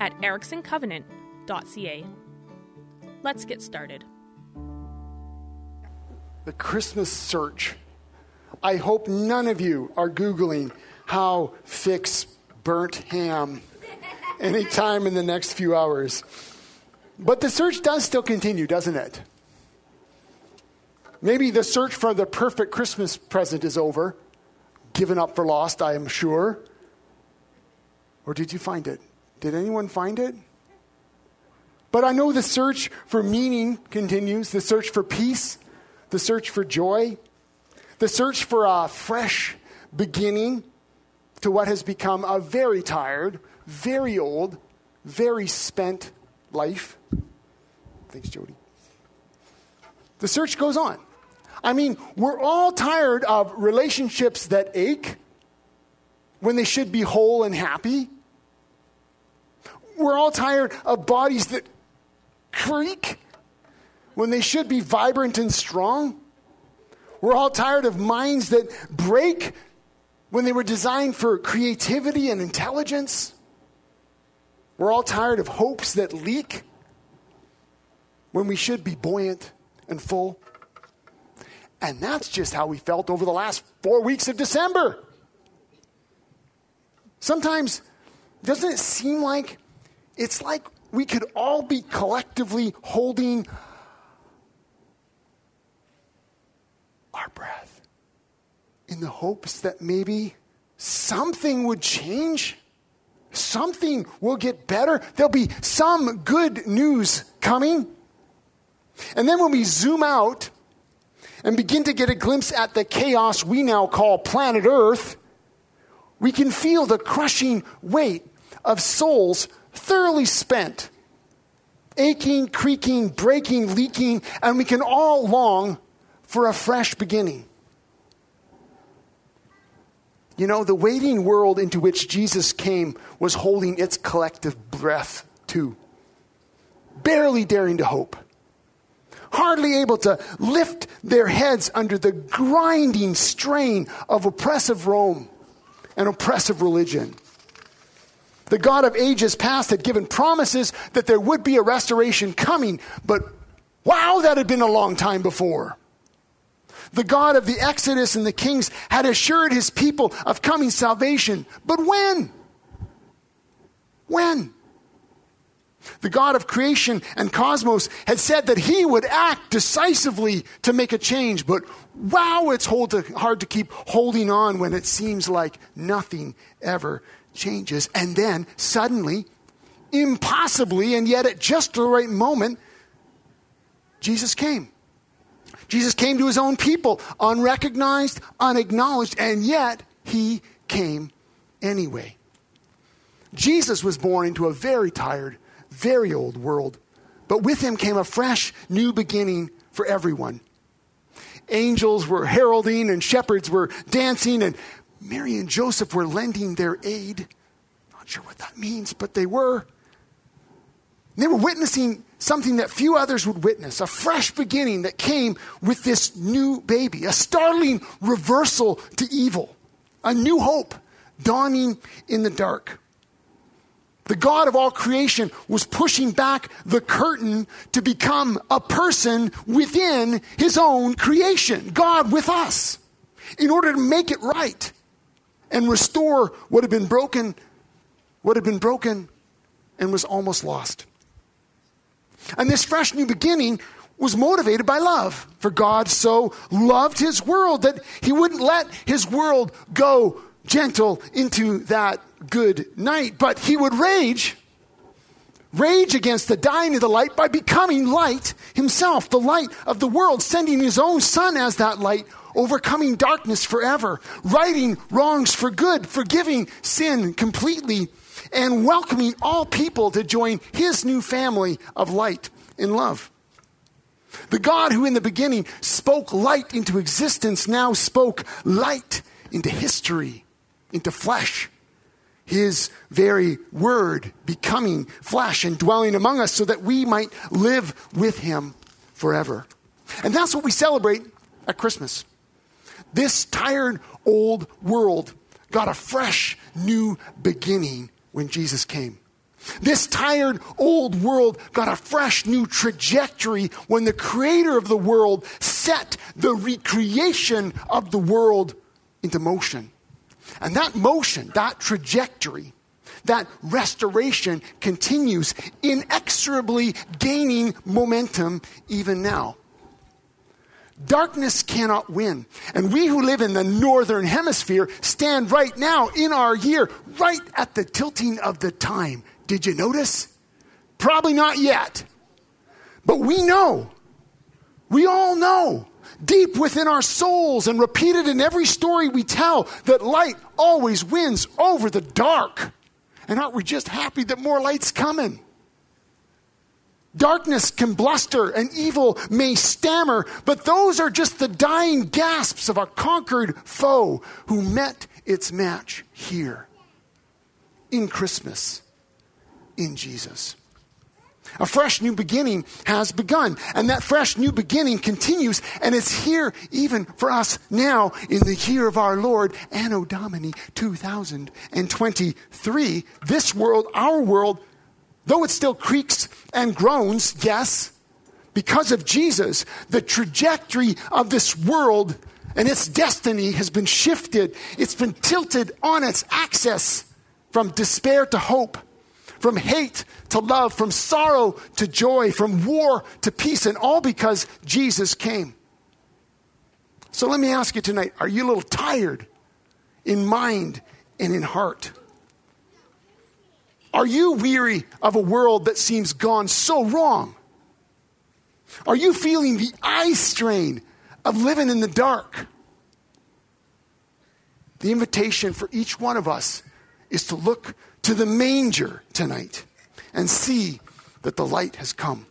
at ericksoncovenant.ca. Let's get started. The Christmas search. I hope none of you are Googling how fix burnt ham anytime in the next few hours. But the search does still continue, doesn't it? Maybe the search for the perfect Christmas present is over, given up for lost, I am sure. Or did you find it? Did anyone find it? But I know the search for meaning continues, the search for peace, the search for joy, the search for a fresh beginning to what has become a very tired, very old, very spent life. Thanks, Jody. The search goes on. I mean, we're all tired of relationships that ache when they should be whole and happy. We're all tired of bodies that creak when they should be vibrant and strong. We're all tired of minds that break when they were designed for creativity and intelligence. We're all tired of hopes that leak when we should be buoyant and full. And that's just how we felt over the last four weeks of December. Sometimes, doesn't it seem like it's like we could all be collectively holding our breath in the hopes that maybe something would change? Something will get better. There'll be some good news coming. And then when we zoom out and begin to get a glimpse at the chaos we now call planet Earth, we can feel the crushing weight of souls thoroughly spent, aching, creaking, breaking, leaking, and we can all long for a fresh beginning. You know, the waiting world into which Jesus came was holding its collective breath too, barely daring to hope, hardly able to lift their heads under the grinding strain of oppressive Rome and oppressive religion. The God of ages past had given promises that there would be a restoration coming, but wow, that had been a long time before. The God of the Exodus and the kings had assured his people of coming salvation, but when? When? The God of creation and cosmos had said that he would act decisively to make a change, but wow, it's hard to keep holding on when it seems like nothing ever changes. And then suddenly, impossibly, and yet at just the right moment, Jesus came. Jesus came to his own people, unrecognized, unacknowledged, and yet he came anyway. Jesus was born into a very tired, very old world, but with him came a fresh, new beginning for everyone. Angels were heralding, and shepherds were dancing, and Mary and Joseph were lending their aid. Not sure what that means, but they were. They were witnessing something that few others would witness a fresh beginning that came with this new baby, a startling reversal to evil, a new hope dawning in the dark. The God of all creation was pushing back the curtain to become a person within his own creation, God with us, in order to make it right and restore what had been broken, what had been broken and was almost lost. And this fresh new beginning was motivated by love. For God so loved his world that he wouldn't let his world go gentle into that good night, but he would rage, rage against the dying of the light by becoming light himself, the light of the world, sending his own son as that light overcoming darkness forever, righting wrongs for good, forgiving sin completely, and welcoming all people to join his new family of light and love. The God who in the beginning spoke light into existence now spoke light into history, into flesh. His very word becoming flesh and dwelling among us so that we might live with him forever. And that's what we celebrate at Christmas. This tired old world got a fresh new beginning when Jesus came. This tired old world got a fresh new trajectory when the creator of the world set the recreation of the world into motion. And that motion, that trajectory, that restoration continues inexorably gaining momentum even now. Darkness cannot win. And we who live in the northern hemisphere stand right now in our year, right at the tilting of the time. Did you notice? Probably not yet. But we know, we all know, deep within our souls and repeated in every story we tell, that light always wins over the dark. And aren't we just happy that more light's coming? Darkness can bluster and evil may stammer, but those are just the dying gasps of a conquered foe who met its match here in Christmas, in Jesus. A fresh new beginning has begun, and that fresh new beginning continues, and it's here even for us now in the year of our Lord, Anno Domini 2023. This world, our world, Though it still creaks and groans, yes, because of Jesus, the trajectory of this world and its destiny has been shifted. It's been tilted on its axis from despair to hope, from hate to love, from sorrow to joy, from war to peace, and all because Jesus came. So let me ask you tonight are you a little tired in mind and in heart? Are you weary of a world that seems gone so wrong? Are you feeling the eye strain of living in the dark? The invitation for each one of us is to look to the manger tonight and see that the light has come.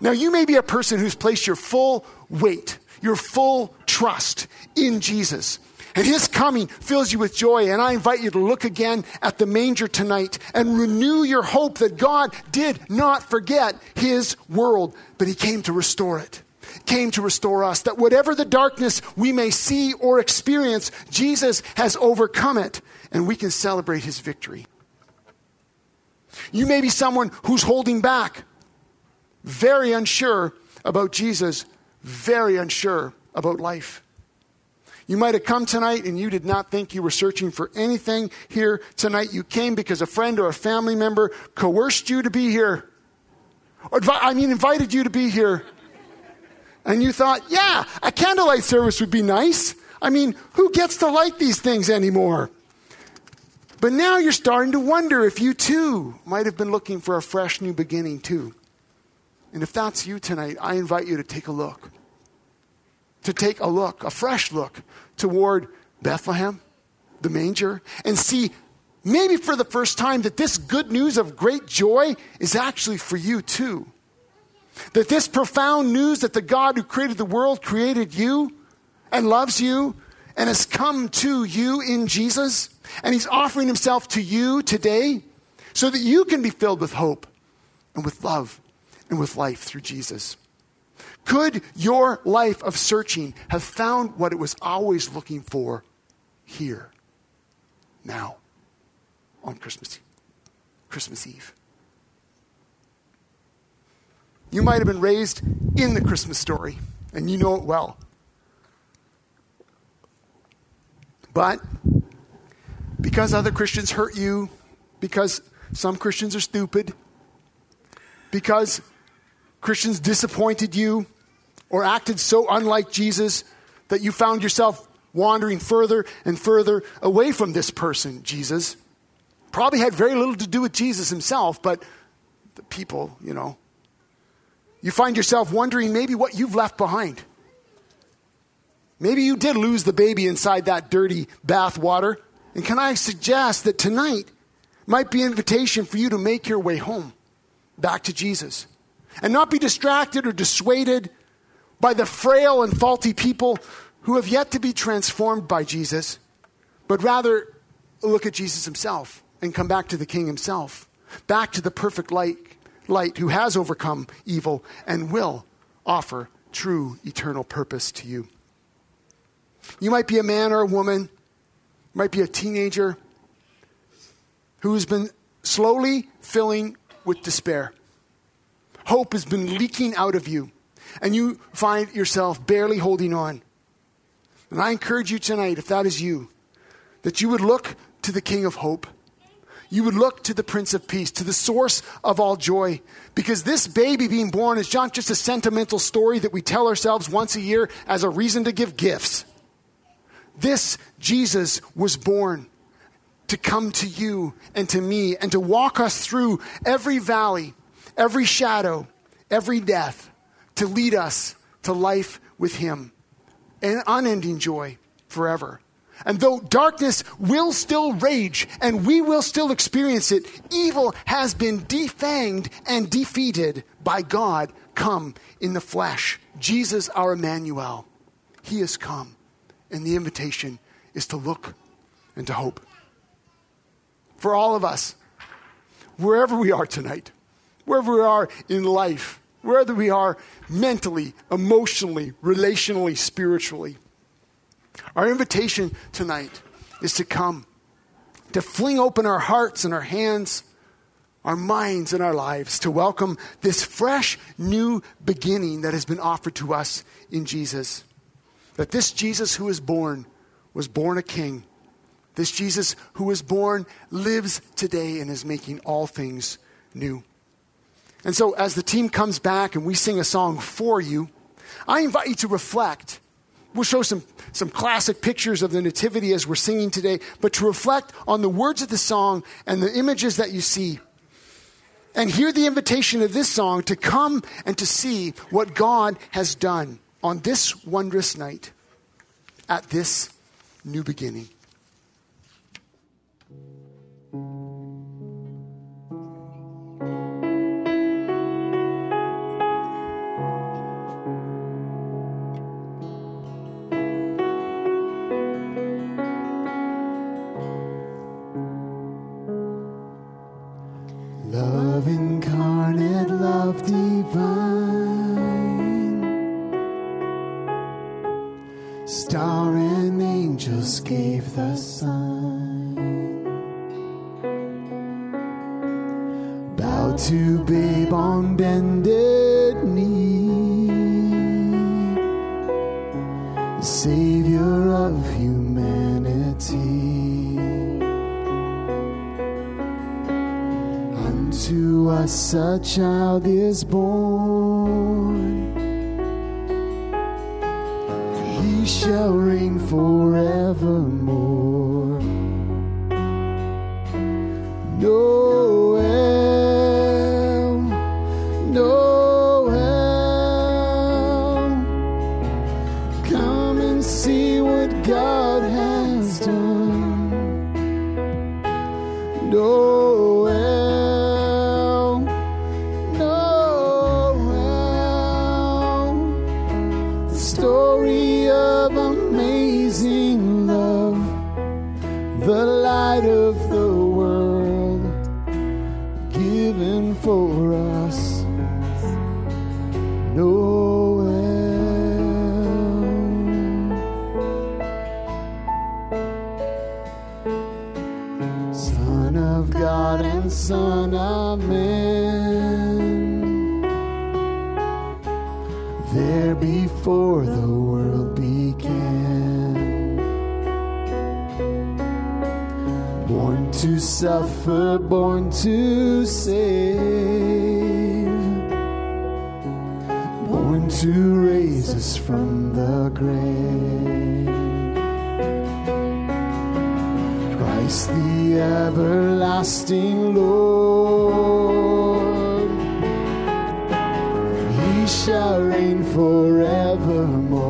Now, you may be a person who's placed your full weight, your full trust in Jesus. And his coming fills you with joy. And I invite you to look again at the manger tonight and renew your hope that God did not forget his world, but he came to restore it. Came to restore us. That whatever the darkness we may see or experience, Jesus has overcome it, and we can celebrate his victory. You may be someone who's holding back, very unsure about Jesus, very unsure about life. You might have come tonight and you did not think you were searching for anything here tonight. You came because a friend or a family member coerced you to be here. Or, I mean, invited you to be here. And you thought, yeah, a candlelight service would be nice. I mean, who gets to light these things anymore? But now you're starting to wonder if you too might have been looking for a fresh new beginning too. And if that's you tonight, I invite you to take a look to take a look, a fresh look toward Bethlehem, the manger, and see maybe for the first time that this good news of great joy is actually for you too. That this profound news that the God who created the world created you and loves you and has come to you in Jesus, and He's offering Himself to you today so that you can be filled with hope and with love and with life through Jesus. Could your life of searching have found what it was always looking for here, now, on Christmas, Christmas Eve? You might have been raised in the Christmas story, and you know it well. But because other Christians hurt you, because some Christians are stupid, because Christians disappointed you or acted so unlike Jesus that you found yourself wandering further and further away from this person, Jesus. Probably had very little to do with Jesus himself, but the people, you know. You find yourself wondering maybe what you've left behind. Maybe you did lose the baby inside that dirty bath water, And can I suggest that tonight might be an invitation for you to make your way home, back to Jesus, and not be distracted or dissuaded by the frail and faulty people who have yet to be transformed by Jesus, but rather look at Jesus himself and come back to the King himself, back to the perfect light, light who has overcome evil and will offer true eternal purpose to you. You might be a man or a woman, might be a teenager who's been slowly filling with despair. Hope has been leaking out of you, and you find yourself barely holding on. And I encourage you tonight, if that is you, that you would look to the King of Hope. You would look to the Prince of Peace, to the source of all joy. Because this baby being born is not just a sentimental story that we tell ourselves once a year as a reason to give gifts. This Jesus was born to come to you and to me and to walk us through every valley, every shadow, every death, to lead us to life with Him and unending joy forever. And though darkness will still rage and we will still experience it, evil has been defanged and defeated by God come in the flesh. Jesus, our Emmanuel, He has come. And the invitation is to look and to hope. For all of us, wherever we are tonight, wherever we are in life, wherever we are mentally, emotionally, relationally, spiritually, our invitation tonight is to come, to fling open our hearts and our hands, our minds and our lives, to welcome this fresh new beginning that has been offered to us in Jesus. That this Jesus who was born was born a king. This Jesus who was born lives today and is making all things new. And so, as the team comes back and we sing a song for you, I invite you to reflect. We'll show some, some classic pictures of the Nativity as we're singing today, but to reflect on the words of the song and the images that you see. And hear the invitation of this song to come and to see what God has done on this wondrous night at this new beginning. Child is born. He shall reign forevermore. Noel, of the Born to suffer, born to save. Born to raise us from the grave. Christ the everlasting Lord. He shall reign forevermore.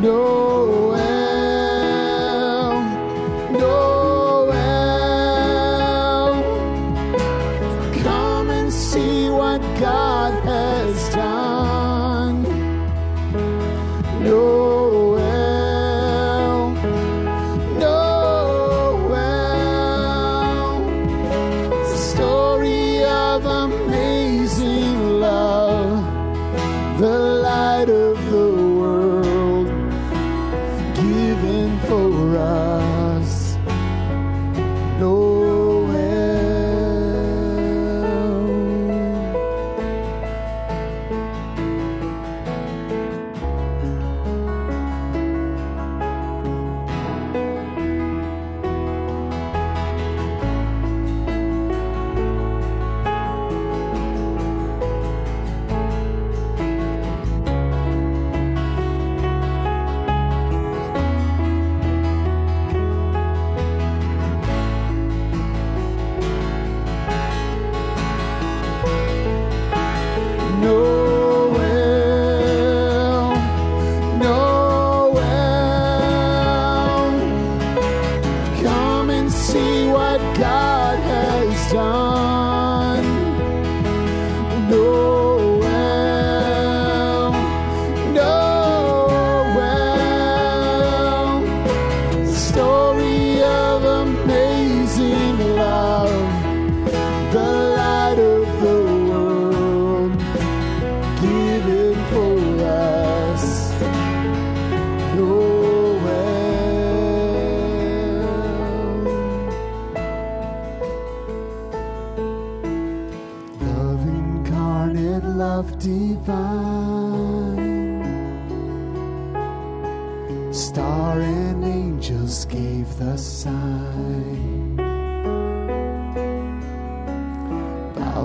Noel,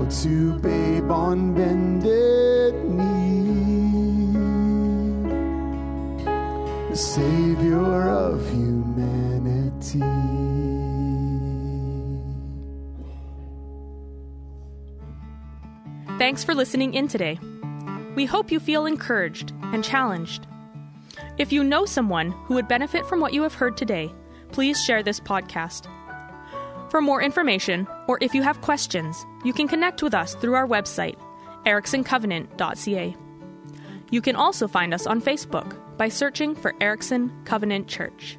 to babe on bended knee. The Savior of humanity. Thanks for listening in today. We hope you feel encouraged and challenged. If you know someone who would benefit from what you have heard today, please share this podcast. For more information, or if you have questions, you can connect with us through our website, ericksoncovenant.ca. You can also find us on Facebook by searching for Erickson Covenant Church.